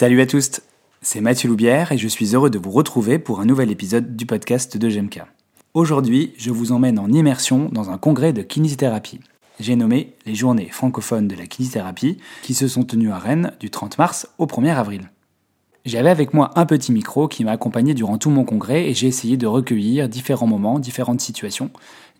Salut à tous, c'est Mathieu Loubière et je suis heureux de vous retrouver pour un nouvel épisode du podcast de GMK. Aujourd'hui, je vous emmène en immersion dans un congrès de kinésithérapie. J'ai nommé les journées francophones de la kinésithérapie qui se sont tenues à Rennes du 30 mars au 1er avril. J'avais avec moi un petit micro qui m'a accompagné durant tout mon congrès et j'ai essayé de recueillir différents moments, différentes situations,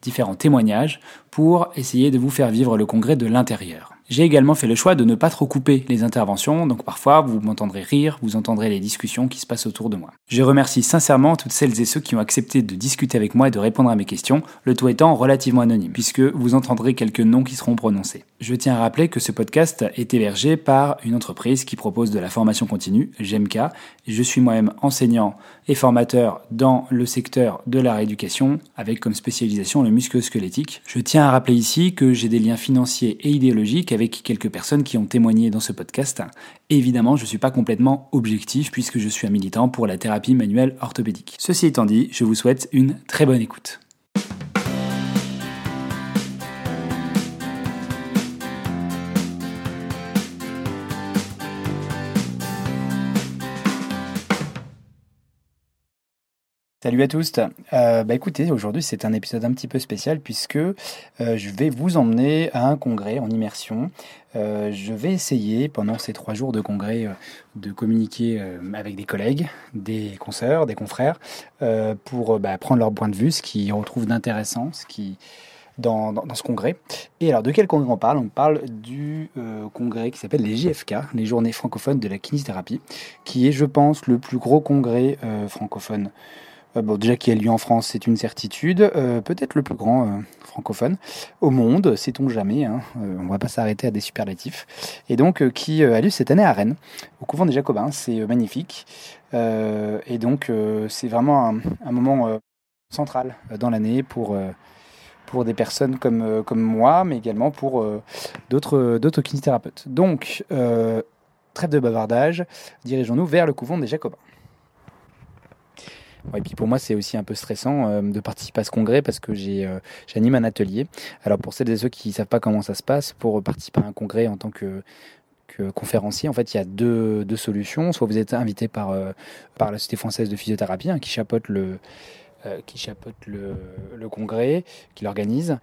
différents témoignages pour essayer de vous faire vivre le congrès de l'intérieur. J'ai également fait le choix de ne pas trop couper les interventions, donc parfois vous m'entendrez rire, vous entendrez les discussions qui se passent autour de moi. Je remercie sincèrement toutes celles et ceux qui ont accepté de discuter avec moi et de répondre à mes questions, le tout étant relativement anonyme, puisque vous entendrez quelques noms qui seront prononcés. Je tiens à rappeler que ce podcast est hébergé par une entreprise qui propose de la formation continue, GMK. Je suis moi-même enseignant et formateur dans le secteur de la rééducation, avec comme spécialisation le musculo-squelettique. Je tiens à rappeler ici que j'ai des liens financiers et idéologiques avec quelques personnes qui ont témoigné dans ce podcast. évidemment, je ne suis pas complètement objectif puisque je suis un militant pour la thérapie manuelle orthopédique. Ceci étant dit, je vous souhaite une très bonne écoute. Salut à tous. Euh, bah écoutez, aujourd'hui c'est un épisode un petit peu spécial puisque euh, je vais vous emmener à un congrès en immersion. Euh, je vais essayer pendant ces trois jours de congrès de communiquer avec des collègues, des consoeurs, des confrères pour bah, prendre leur point de vue, ce qu'ils retrouvent d'intéressant, ce qui dans, ce congrès. Et alors, de quel congrès on parle? On parle du congrès qui s'appelle les JFK, les Journées francophones de la kinésithérapie, qui est, je pense, le plus gros congrès francophone bon, déjà qui a lieu en France, c'est une certitude. Euh, peut-être le plus grand euh, francophone au monde, sait-on jamais. Hein. on ne va pas s'arrêter à des superlatifs. Et donc, qui a lieu cette année à Rennes, au couvent des Jacobins. C'est magnifique. et donc, c'est vraiment un, moment central dans l'année pour pour des personnes comme, comme moi, mais également pour d'autres d'autres kinésithérapeutes. Donc, trêve de bavardage, dirigeons-nous vers le couvent des Jacobins et puis pour moi, c'est aussi un peu stressant euh, de participer à ce congrès parce que euh, j'anime un atelier. Alors pour celles et ceux qui ne savent pas comment ça se passe, pour participer à un congrès en tant que, conférencier, en fait, il y a deux, solutions. Soit vous êtes invité par, euh, par la Société française de physiothérapie hein, qui chapeaute le, congrès, qui l'organise,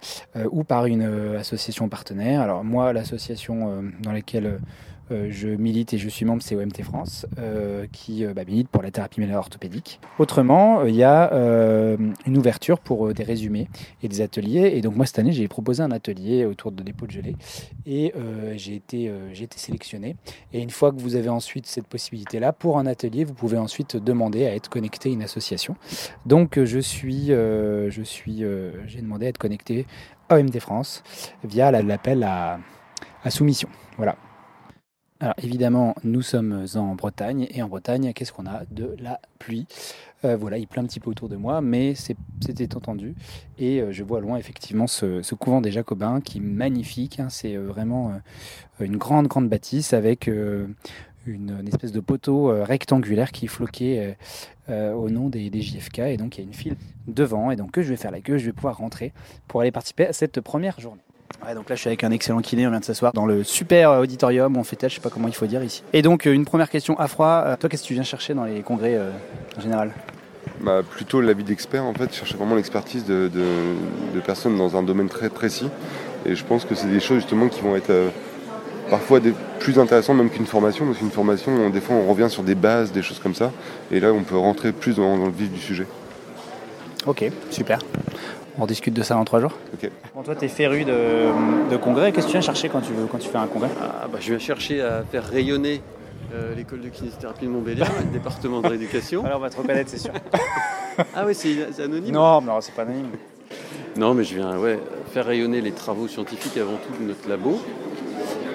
ou par une association partenaire. Alors moi, l'association dans laquelle euh, je milite et je suis membre c'est OMT France euh, qui euh, bah, milite pour la thérapie manuelle orthopédique. Autrement, il y a une ouverture pour des résumés et des ateliers. Et donc moi cette année j'ai proposé un atelier autour de dépôt de gelée et j'ai été, j'ai été sélectionné. Et une fois que vous avez ensuite cette possibilité-là, pour un atelier, vous pouvez ensuite demander à être connecté à une association. Donc je suis, je suis, j'ai demandé à être connecté à OMT France via l'appel à, à soumission. Voilà. Alors évidemment, nous sommes en Bretagne et en Bretagne, qu'est-ce qu'on a De la pluie? Euh, voilà, il pleut un petit peu autour de moi, mais c'était entendu. Et euh, je vois loin effectivement ce, couvent des Jacobins qui est magnifique. Hein. c'est euh, vraiment une grande, grande bâtisse avec une, espèce de poteau rectangulaire qui est floqué au nom des, des, JFK. Et donc il y a une file devant. Et donc que je vais faire la queue, je vais pouvoir rentrer pour aller participer à cette première journée. Ouais, donc là, je suis avec un excellent kiné. On vient de s'asseoir dans le super auditorium où on fait tâche, je sais pas comment il faut dire ici. Et donc, euh, une première question à froid. Euh, toi, qu'est-ce que tu viens chercher dans les congrès euh, en général? Bah, Plutôt l'avis d'experts, en fait. Je cherchais vraiment l'expertise de, personnes dans un domaine très précis. Et je pense que c'est des choses justement qui vont être parfois des plus intéressantes même qu'une formation. Parce qu'une formation, des fois, on revient sur des bases, des choses comme ça. Et là, on peut rentrer plus dans le vif du sujet. Ok, super. On discute de ça dans trois jours. Bon, toi, tu es féru de, congrès. Qu'est-ce que tu viens chercher quand tu, quand tu fais un congrès ah, bah, Je viens chercher à faire rayonner euh, l'école de kinésithérapie de Montbéliard, le département de rééducation. Alors, on va te reconnaître, c'est sûr. ah oui, c'est anonyme Non, non c'est pas anonyme. Non, mais je viens ouais, faire rayonner les travaux scientifiques avant tout de notre labo.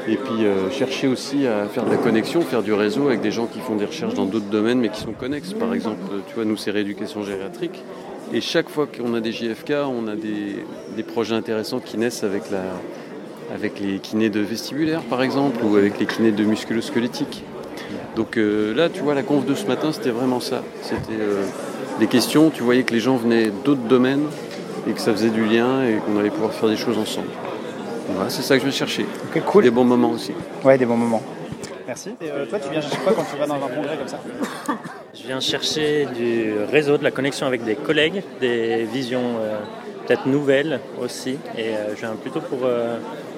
Et puis euh, chercher aussi à faire de la connexion, faire du réseau avec des gens qui font des recherches dans d'autres domaines mais qui sont connexes. Par exemple, tu vois, nous c'est rééducation gériatrique. Et chaque fois qu'on a des JFK, on a des, projets intéressants qui naissent avec, la, avec les kinés de vestibulaire, par exemple, ou avec les kinés de musculo-squelettique. Donc euh, là, tu vois, la conf de ce matin, c'était vraiment ça. C'était euh, des questions, tu voyais que les gens venaient d'autres domaines et que ça faisait du lien et qu'on allait pouvoir faire des choses ensemble. Voilà, c'est ça que je vais chercher. cool. Des bons moments aussi. Ouais, des bons moments. Merci. Et euh, toi, tu viens chercher quoi quand tu vas dans un congrès comme ça Je viens chercher du réseau, de la connexion avec des collègues, des visions euh, peut-être nouvelles aussi. Et euh, je viens plutôt pour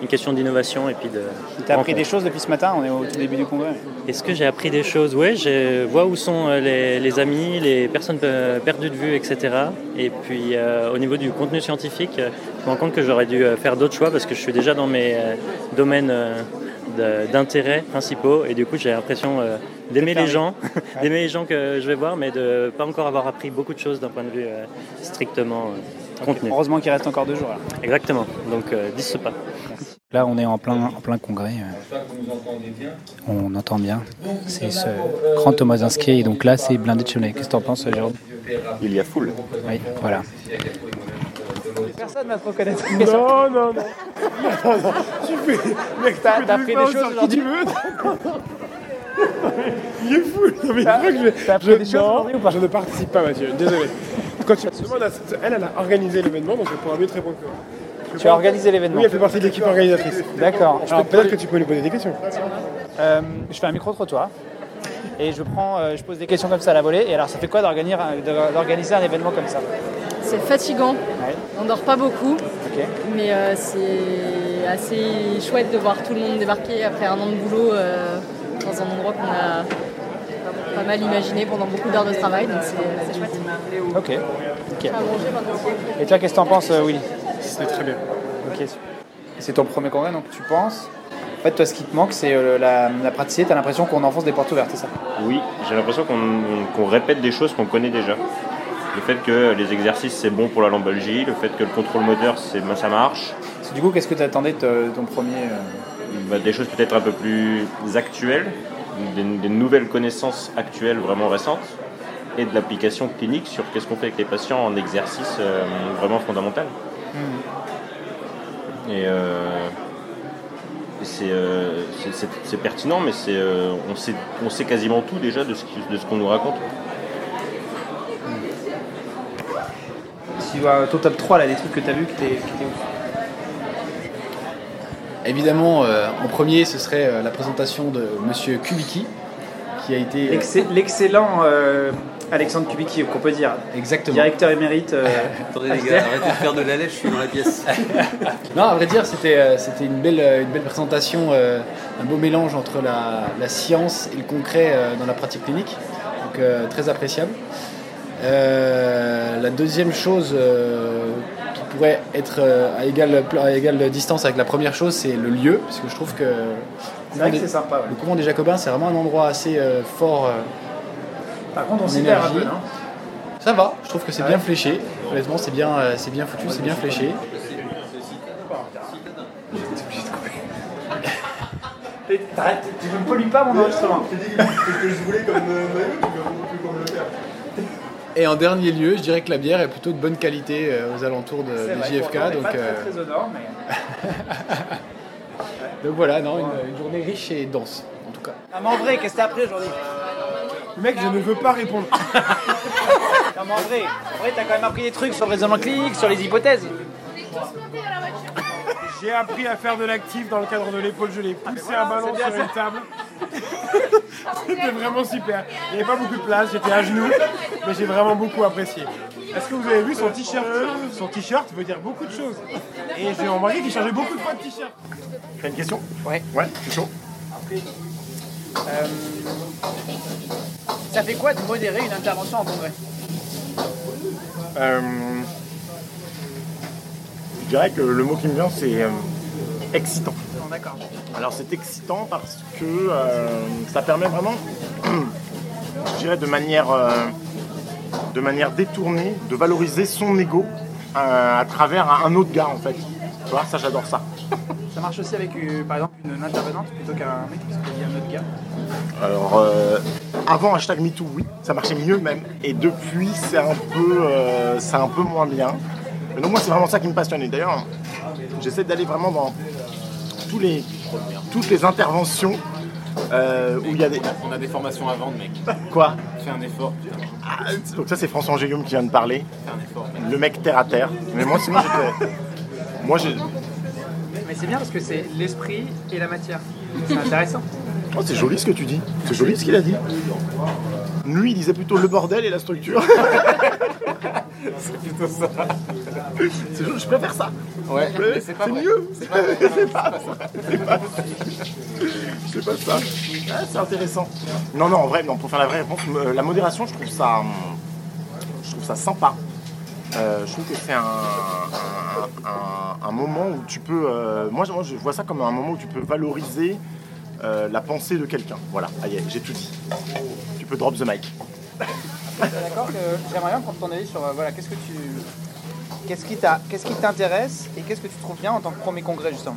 une question d'innovation et puis de. Tu as appris des choses depuis ce matin On est au tout début du congrès. Est-ce que j'ai appris des choses? Oui, je vois où sont les, les amis, les personnes perdues de vue, etc. Et puis au niveau du contenu scientifique, je me rends compte que j'aurais dû faire d'autres choix parce que je suis déjà dans mes domaines euh, de- d'intérêt principaux et du coup j'ai l'impression euh, d'aimer les gens, d'aimer les gens que je vais voir, mais de pas encore avoir appris beaucoup de choses d'un point de vue euh, strictement euh, contenu. Heureusement qu'il reste encore deux jours. Là, Exactement. Donc euh, 10 ce pas. Là, on est en plein, en plein congrès. On entend bien. C'est ce grand Thomasinski. Et donc là, c'est blindé de Chenet. Qu'est-ce que t'en penses, Jérôme? Il y a foule. Oui, voilà. Personne ne va te reconnaître. Non, non, non. tu fais. Mec, T'as- t'as appris des choses aujourd'hui Il est fou. Non, mais T'as- je- t'as appris je- des choses aujourd'hui ou pas Je ne participe pas, Mathieu. Désolé. Quand tu demandes à cette- elle, elle a organisé l'événement, donc elle pourra mieux te répondre que moi. Tu as organisé l'événement Oui, elle fait partie de l'équipe organisatrice. D'accord. Alors, Peut-être que tu peux lui poser des questions. euh, je fais un micro-trottoir. Et je prends, euh, je pose des questions comme ça à la volée. Et alors, ça fait quoi d'organiser un, d'organiser un événement comme ça? C'est fatigant, Ouais. On dort pas beaucoup, mais euh, c'est assez chouette de voir tout le monde débarquer après un an de boulot euh, dans un endroit qu'on a pas mal imaginé pendant beaucoup d'heures de travail, donc c'est chouette. Ok. Et toi, qu'est-ce que t'en penses, euh, Willy? C'était très bien. Ok. C'est ton premier congrès, donc tu penses? En fait, toi, ce qui te manque, c'est la, la praticité. T'as l'impression qu'on enfonce des portes ouvertes, c'est ça? Oui, j'ai l'impression qu'on qu'on répète des choses qu'on connaît déjà. Le fait que les exercices c'est bon pour la lombalgie, le fait que le contrôle moteur c'est ben, ça marche, Du coup, qu'est-ce que tu attendais de ton premier euh, Bah, des choses peut-être un peu plus actuelles, des, des nouvelles connaissances actuelles vraiment récentes, et de l'application clinique sur qu'est-ce qu'on fait avec les patients en exercice euh, vraiment fondamental. Et, euh, et c'est, euh, c'est- c'est pertinent, mais c'est, euh, on, sait, on sait quasiment tout déjà de ce, qui- de ce qu'on nous raconte. Tu vois ton top 3 là, des trucs que tu as vu qui étaient ouf. Évidemment, euh, en premier, ce serait euh, la présentation de Monsieur Kubicki, qui a été euh, L'excell- L'excellent euh, Alexandre Kubicki, qu'on peut dire, exactement. directeur émérite. euh, Attendez les gars, arrêtez de faire de la lèche, je suis dans la pièce. Non, à vrai dire, c'était euh, c'était une belle, une belle présentation, euh, un beau mélange entre la, la science et le concret euh, dans la pratique clinique, donc euh, très appréciable. Euh, la deuxième chose euh, qui pourrait être euh, à, égale, à égale distance avec la première chose, c'est le lieu, parce que je trouve que C'est vrai que c'est sympa. ouais. le couvent des Jacobins, c'est vraiment un endroit assez euh, fort. euh, Par contre, on En s'y perd un énergie. peu, non? Ça va, je trouve que c'est Ouais. bien fléché. Honnêtement, c'est bien, euh, c'est bien foutu, c'est bien fléché. T'arrêtes, tu ne pollues pas mon enregistrement. Et en dernier lieu, je dirais que la bière est plutôt de bonne qualité euh, aux alentours de, vrai, JFK. Donc, pas très, euh, très odorant, mais... donc voilà, non, une, une journée riche et dense, en tout cas. Mais en vrai, qu'est-ce que t'as appris aujourd'hui Mec, je ne veux pas répondre. Non, mais en vrai, en vrai, t'as quand même appris des trucs sur le raisonnement clinique, sur les hypothèses. J'ai appris à faire de l'actif dans le cadre de l'épaule gelée. Pousser un ballon c'est bien sur une table. C'était vraiment super. Il n'y avait pas beaucoup de place, j'étais à genoux, mais j'ai vraiment beaucoup apprécié. Est-ce que vous avez vu son t-shirt Son t-shirt veut dire beaucoup de choses. Et j'ai remarqué qu'il changeait beaucoup de fois de t-shirt. T'as une question Ouais. Ouais, c'est chaud. Euh, ça fait quoi de modérer une intervention en congrès Euh, je dirais que le mot qui me vient, c'est euh, excitant. D'accord. Alors c'est excitant parce que euh, ça permet vraiment, je dirais de manière, euh, de manière détournée, de valoriser son ego euh, à travers un autre gars en fait. Tu vois, ça j'adore ça. Ça marche aussi avec, euh, par exemple, une intervenante plutôt qu'un mec qui se dit un autre gars Alors avant hashtag MeToo, oui, ça marchait mieux même. Et depuis, c'est un peu, c'est un peu moins bien. Mais donc moi, c'est vraiment ça qui me passionne. Et d'ailleurs, j'essaie d'aller vraiment dans tous les, toutes les interventions euh, où il y a des. On a des formations à vendre, mec. Quoi Fais un effort, putain. Ah, Donc ça, c'est François Angélium qui vient de parler. Fais un effort. Le mec terre à terre. Mais moi, sinon, j'étais. Moi, j'ai. Mais c'est bien parce que c'est l'esprit et la matière. C'est intéressant. Oh, c'est joli ce que tu dis. C'est joli ce qu'il a dit. Lui, il disait plutôt le bordel et la structure. c'est plutôt ça. C'est je préfère ça. Ouais, Mais mais c'est pas vrai. mieux. C'est pas vrai. C'est pas ça. C'est pas C'est pas ça. Ah, c'est intéressant. Non, non, en vrai, non, pour faire la vraie réponse, la modération, je trouve ça, hum, je trouve ça sympa. Euh, je trouve que c'est un, un- un- un moment où tu peux. euh, moi, moi, je vois ça comme un moment où tu peux valoriser euh, la pensée de quelqu'un. Voilà, aïe, aïe, j'ai tout dit. Tu peux drop the mic. D'accord que j'aimerais bien prendre ton avis sur euh, voilà, qu'est-ce que tu qu'est-ce qui t'a qu'est-ce qui t'intéresse et qu'est-ce que tu trouves bien en tant que premier congrès justement?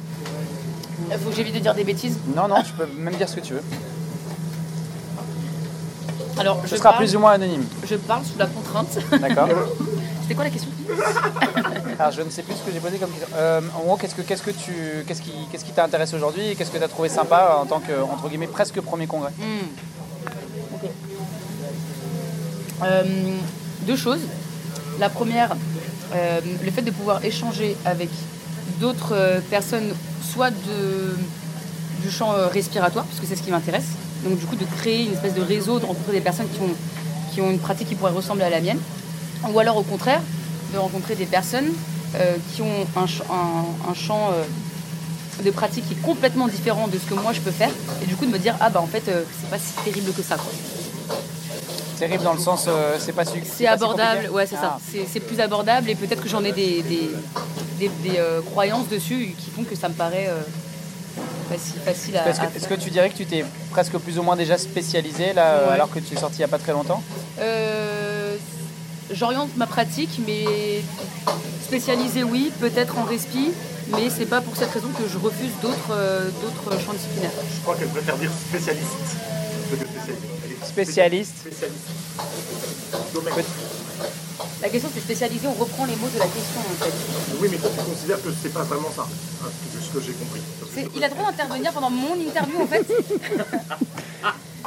Il faut que j'évite de dire des bêtises. Non non, tu peux même dire ce que tu veux. Alors, Ce je sera parle- plus ou moins anonyme. Je parle sous la contrainte. D'accord. C'était quoi la question? Alors je ne sais plus ce que j'ai posé comme question. Euh, en gros, qu'est-ce que qu'est-ce que tu qu'est-ce qui qu'est-ce qui t'intéresse aujourd'hui et qu'est-ce que tu as trouvé sympa en tant que entre guillemets presque premier congrès? Hmm. Euh, deux choses. La première, euh, le fait de pouvoir échanger avec d'autres euh, personnes, soit du champ respiratoire, puisque c'est ce qui m'intéresse. Donc du coup, de créer une espèce de réseau, de rencontrer des personnes qui ont, qui ont une pratique qui pourrait ressembler à la mienne. Ou alors au contraire, de rencontrer des personnes qui ont un, un- champ de pratique qui est complètement différent de ce que moi je peux faire. Et du coup, de me dire, ah bah en fait, c'est pas si terrible que ça. quoi. Terrible dans le sens euh, c'est pas C'est abordable, ouais, c'est ça. Ah. C'est c'est plus abordable et peut-être que j'en ai des, des, des- des, euh, croyances dessus qui font que ça me paraît euh, facile, facile à, Est-ce que, est-ce faire. que tu dirais que tu t'es presque plus ou moins déjà spécialisé là Ouais. alors que tu es sorti il y a pas très longtemps? Euh, J'oriente ma pratique, mais spécialisée, oui, peut-être en respi, mais c'est pas pour cette raison que je refuse d'autres euh, d'autres champs disciplinaires. Je crois qu'elle préfère dire spécialiste spécialiste. Spécialiste. La question c'est spécialisé, on reprend les mots de la question en fait. Oui, mais toi, tu considères que c'est pas vraiment ça, hein, de ce que j'ai compris. Il a le droit d'intervenir pendant mon interview en fait.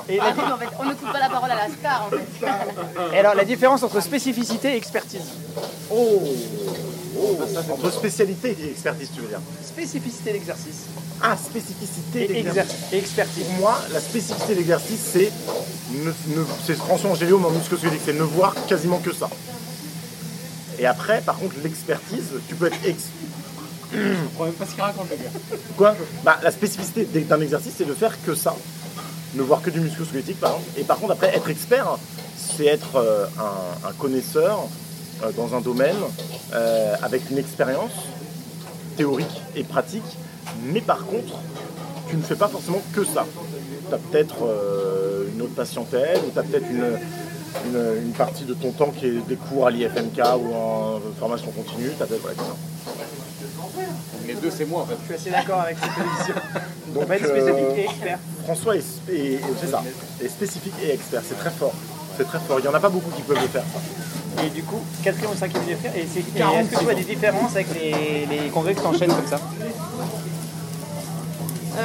Et la- Ah en fait, on ne coupe pas la parole à la star en fait. Et alors la différence entre spécificité et expertise? Oh, oh, Entre spécialité et expertise, tu veux dire Spécificité d'exercice. Ah, spécificité Et d'exercice. exer- et expertise. Pour moi, la spécificité de l'exercice, c'est ne, ne- c'est en mais en musculosquelettique, c'est ne voir quasiment que ça. Et après, par contre, l'expertise, tu peux être ex. Je comprends même pas ce qu'il raconte le gars. Quoi? Bah, la spécificité d'un exercice, c'est de faire que ça. Ne voir que du musculosquelettique, par exemple. Et par contre, après, être expert, c'est être euh, un, un connaisseur dans un domaine euh, avec une expérience théorique et pratique. Mais par contre, tu ne fais pas forcément que ça. Tu as peut-être euh, une autre patientèle, ou tu as peut-être une, une- une partie de ton temps qui est des cours à l'IFMK ou en formation continue. T'as peut-être- voilà. Les deux c'est moi en fait. Je suis assez d'accord avec cette position. Donc, être euh, spécifique et expert. François est, ça, est spécifique et expert, c'est très fort. C'est très fort. Il n'y en a pas beaucoup qui peuvent le faire. ça. Et du coup, quatrième ou cinquième et c'est- et 40 est-ce que tu vois des différences avec les, les congrès que tu enchaînes comme ça Euh,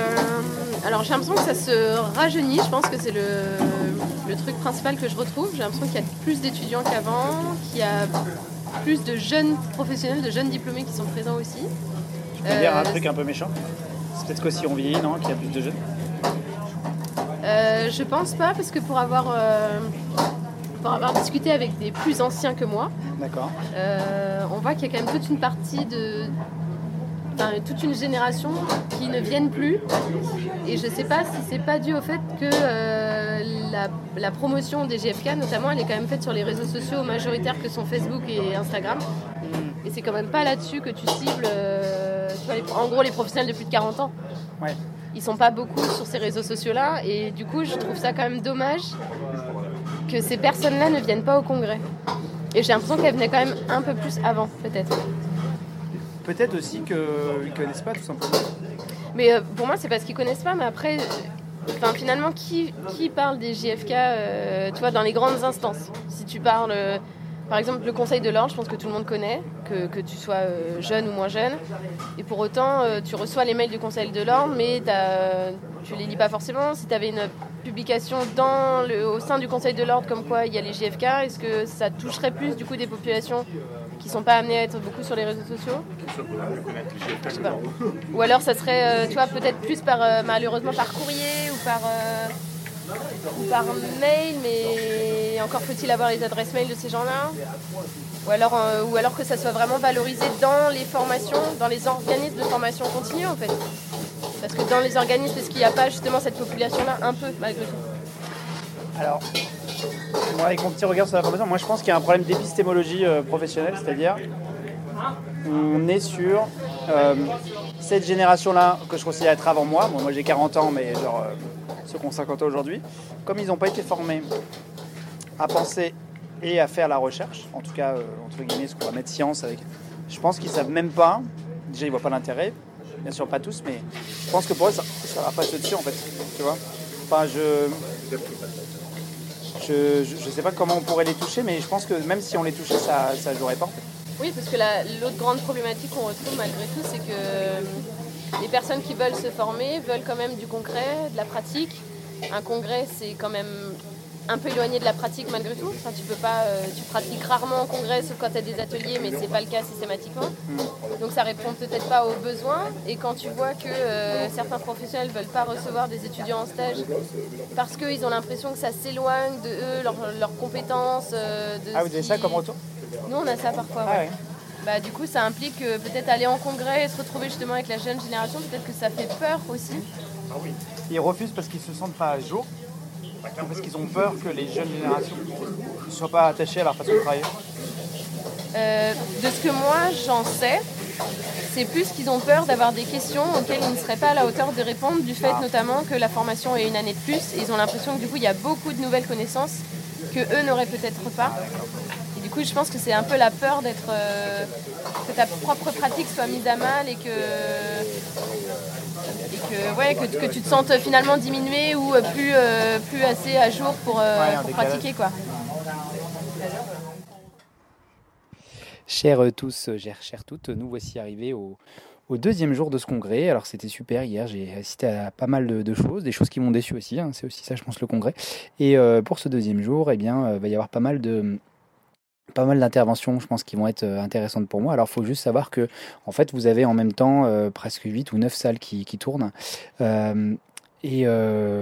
alors j'ai l'impression que ça se rajeunit, je pense que c'est le, le truc principal que je retrouve. J'ai l'impression qu'il y a plus d'étudiants qu'avant, qu'il y a plus de jeunes professionnels, de jeunes diplômés qui sont présents aussi. Tu peux dire un Euh, truc un peu méchant C'est peut-être qu'aussi on vieillit, non Qu'il y a plus de jeunes Euh, je pense pas parce que pour avoir, euh, pour avoir discuté avec des plus anciens que moi, D'accord. euh, on voit qu'il y a quand même toute une partie de. enfin, toute une génération qui ne viennent plus. Et je sais pas si c'est pas dû au fait que euh, la, la promotion des GFK, notamment, elle est quand même faite sur les réseaux sociaux majoritaires que sont Facebook et Instagram. Et c'est quand même pas là-dessus que tu cibles, euh, tu vois, les- en gros, les professionnels de plus de 40 ans. Ouais. Ils sont pas beaucoup sur ces réseaux sociaux-là. Et du coup, je trouve ça quand même dommage que ces personnes-là ne viennent pas au congrès. Et j'ai l'impression qu'elles venaient quand même un peu plus avant, peut-être. Peut-être aussi qu'ils ne connaissent pas tout simplement. Mais euh, pour moi, c'est parce qu'ils connaissent pas. Mais après, enfin, finalement, qui, qui parle des JFK euh, tu vois, dans les grandes instances? Si tu parles, euh, par exemple, le Conseil de l'Ordre, je pense que tout le monde connaît, que, que tu sois euh, jeune ou moins jeune. Et pour autant, tu reçois les mails du Conseil de l'Ordre, mais tu les lis pas forcément. Si tu avais une publication dans le, au sein du Conseil de l'Ordre comme quoi il y a les JFK, est-ce que ça toucherait plus du coup des populations qui sont pas amenés à être beaucoup sur les réseaux sociaux? Ou alors ça serait, euh, peut-être plus par euh, malheureusement par courrier ou par euh, ou par mail, mais encore faut-il avoir les adresses mail de ces gens-là? Ou alors, euh, ou alors que ça soit vraiment valorisé dans les formations, dans les organismes de formation continue en fait. Parce que dans les organismes, est-ce qu'il n'y a pas justement cette population-là un peu malgré tout Alors, moi, avec mon petit regard sur la formation, moi je pense qu'il y a un problème d'épistémologie euh, professionnelle, c'est-à-dire on est sur euh, cette génération-là que je considère être avant moi. Bon, moi j'ai 40 ans, mais genre euh, ceux qui ont 50 ans aujourd'hui, comme ils n'ont pas été formés à penser et à faire la recherche, en tout cas entre guillemets ce qu'on va mettre science avec, je pense qu'ils savent même pas. Déjà ils voient pas l'intérêt, bien sûr pas tous, mais je pense que pour eux ça, va passer dessus en fait, tu vois. Enfin je je, je, sais pas comment on pourrait les toucher, mais je pense que même si on les touchait, ça, jouerait pas. Oui, parce que la- l'autre grande problématique qu'on retrouve malgré tout, c'est que euh, les personnes qui veulent se former veulent quand même du concret, de la pratique. Un congrès, c'est quand même un peu éloigné de la pratique malgré tout. Enfin, tu peux pas, euh, tu pratiques rarement en congrès, sauf quand tu as des ateliers, mais c'est pas le cas systématiquement. Donc ça répond peut-être pas aux besoins. Et quand tu vois que euh, certains professionnels veulent pas recevoir des étudiants en stage parce qu'ils ont l'impression que ça s'éloigne de eux, leurs compétences. euh, de Ah, vous avez ça comme retour? Nous, on a ça parfois. Ah ouais. ouais. Bah, du coup, ça implique peut-être aller en congrès et se retrouver justement avec la jeune génération. Peut-être que ça fait peur aussi. Ils refusent parce qu'ils se sentent pas à jour, ou parce qu'ils ont peur que les jeunes générations ne soient pas attachées à leur façon de travailler. Euh, de ce que moi j'en sais, c'est plus qu'ils ont peur d'avoir des questions auxquelles ils ne seraient pas à la hauteur de répondre, du fait notamment que la formation est une année de plus. Et ils ont l'impression que du coup, il y a beaucoup de nouvelles connaissances que eux n'auraient peut-être pas. Et du coup, je pense que c'est un peu la peur d'être euh, que ta propre pratique soit mise à mal et que et que ouais que, que tu te sentes finalement diminué ou euh, plus euh, plus assez à jour pour, euh, pour pratiquer quoi. Chers euh, tous, euh, chers, chères toutes, nous voici arrivés au, au deuxième jour de ce congrès. Alors c'était super hier, j'ai assisté à pas mal de, de choses, des choses qui m'ont déçu aussi, hein, c'est aussi ça je pense le congrès. Et euh, pour ce deuxième jour, eh bien, euh, va y avoir pas mal de pas mal d'interventions, je pense, qui vont être euh, intéressantes pour moi. Alors, faut juste savoir que, en fait, vous avez en même temps euh, presque 8 ou 9 salles qui, tournent. Euh, et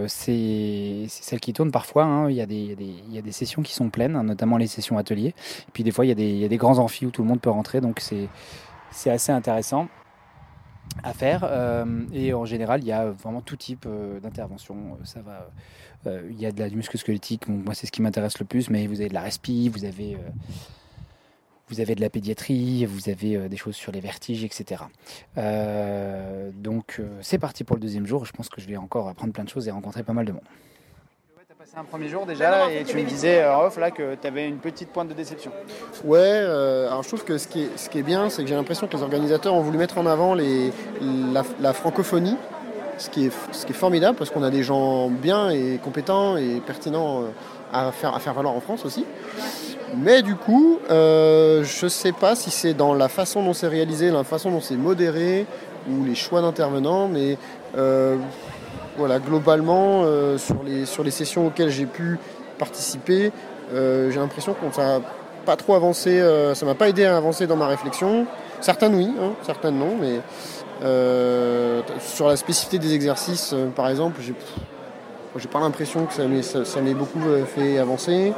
c'est celles qui tournent parfois. hein, Il y, a des- sessions qui sont pleines, hein, notamment les sessions ateliers. Et puis des fois, il y, a des, il y a des grands amphis où tout le monde peut rentrer. Donc c'est assez intéressant à faire. euh, et en général, il y a vraiment tout type euh, d'intervention. Euh, Ça va. il y a de la musculosquelettique. Bon, moi, c'est ce qui m'intéresse le plus. Mais vous avez de la respi, vous avez. vous avez de la pédiatrie, vous avez des choses sur les vertiges, etc. Donc c'est parti pour le deuxième jour. Je pense que je vais encore apprendre plein de choses et rencontrer pas mal de monde. C'est un premier jour déjà, et tu me disais euh, off là que tu avais une petite pointe de déception. Ouais, euh, alors je trouve que ce qui est, ce qui est bien, c'est que j'ai l'impression que les organisateurs ont voulu mettre en avant les, la, la francophonie, ce qui, est, ce qui est formidable parce qu'on a des gens bien et compétents et pertinents euh, à faire, à faire valoir en France aussi. Mais du coup, euh, je ne sais pas si c'est dans la façon dont c'est réalisé, la façon dont c'est modéré ou les choix d'intervenants, mais euh, voilà, globalement, euh, sur, les, sur les sessions auxquelles j'ai pu participer, euh, j'ai l'impression qu'on n'a pas trop avancé, euh, ça m'a pas aidé à avancer dans ma réflexion. Certaines oui, hein, certaines non, mais euh, sur la spécificité des exercices, par exemple, j'ai pas l'impression que ça m'ait ça, ça beaucoup fait avancer.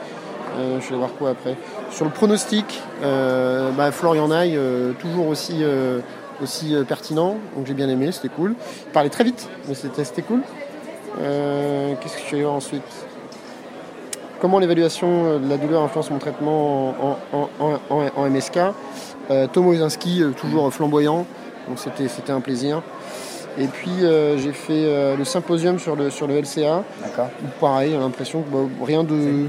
Je vais voir quoi après. Sur le pronostic, bah, Florian euh, toujours aussi, aussi euh, pertinent, donc j'ai bien aimé, c'était cool. Il parlait très vite, mais c'était cool. Euh, Qu'est-ce que je vais voir ensuite? Comment l'évaluation euh, de la douleur influence mon traitement en, en- en- MSK Euh, Tom Ozinski, euh, toujours flamboyant, donc c'était un plaisir. Et puis euh, j'ai fait euh, le symposium sur le, sur le LCA. D'accord. Pareil, j'ai l'impression que bah, rien de.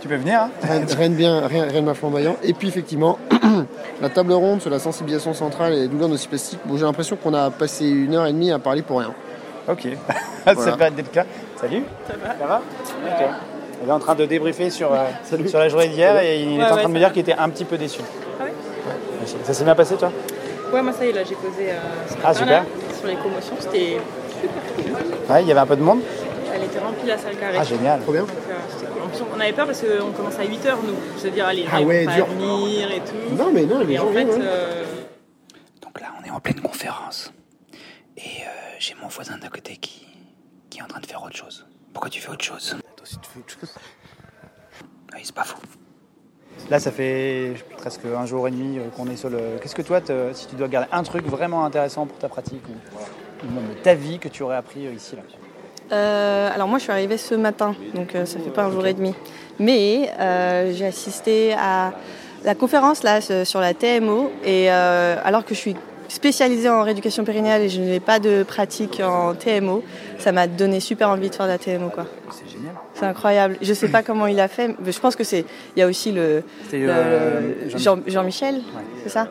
Tu peux venir hein? Rien, rien de bien, rien, rien de ma flamboyant. Et puis effectivement, la table ronde sur la sensibilisation centrale et les douleurs nociplastiques, bon, j'ai l'impression qu'on a passé une heure et demie à parler pour rien. Ok, Voilà. ça va d'être le cas. Salut Ça va Ça va. Il est en train de débriefer sur, euh, sur la journée d'hier et il Ouais, est en train ouais, de me dire qu'il était un petit peu déçu. Ah ouais Ouais. Ça s'est bien passé toi? Ouais, moi ça y est, là j'ai posé euh, Ah, super. là, sur les commotions, c'était super cool. Ouais, il y avait un peu de monde? Elle était s'était rempli la salle carrée. Ah, génial. Trop bien. Donc, euh, on avait peur parce qu'on commence à 8h, nous. C'est-à-dire, allez, Ah ouais, pas venir et tout. Non, mais non, les Et gens en fait, ouais. euh, Donc là, on est en pleine conférence. Et euh, j'ai mon voisin d'à côté qui, qui est en train de faire autre chose. Pourquoi tu fais autre chose? Toi aussi, tu fais autre chose Oui, c'est pas faux. Là, ça fait presque un jour et demi euh, qu'on est sur le. Qu'est-ce que toi, te- si tu dois garder un truc vraiment intéressant pour ta pratique ou, ou même ta vie que tu aurais appris ici là? Euh, alors moi je suis arrivée ce matin, donc euh, ça fait pas un jour et demi. Mais euh, j'ai assisté à la conférence là sur la TMO et alors que je suis spécialisée en rééducation périnéale et je n'ai pas de pratique en TMO, ça m'a donné super envie de faire de la TMO quoi. C'est génial. C'est incroyable. Je sais pas comment il a fait, mais je pense que c'est il y a aussi le, Jean- Jean-Michel, c'est ça?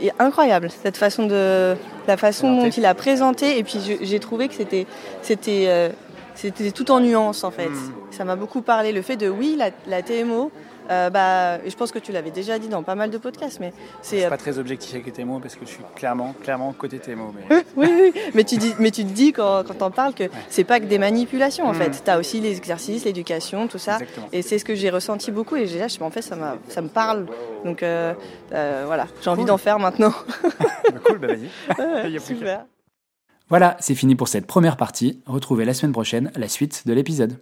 Et incroyable cette façon de la façon dont il a présenté et puis j'ai trouvé que c'était c'était euh, c'était tout en nuances en fait. Hmm. Ça m'a beaucoup parlé le fait de oui la, la TMO euh, bah je pense que tu l'avais déjà dit dans pas mal de podcasts mais Je c'est suis euh, pas très objectif avec les TMO parce que je suis clairement, clairement côté TMO. Mais... oui, oui, mais tu, dis, mais tu te dis quand, quand t'en parles que c'est pas que des manipulations en Mm. fait. Tu as aussi les exercices, l'éducation, tout ça. Exactement. Et c'est ce que j'ai ressenti beaucoup et j'ai là, je- en fait, ça, ça me parle. Donc euh, euh, voilà, j'ai envie Cool. d'en faire maintenant. cool, bah vas-y. Ouais, Il y a plus qu'à. super. Voilà, c'est fini pour cette première partie. Retrouvez la semaine prochaine la suite de l'épisode.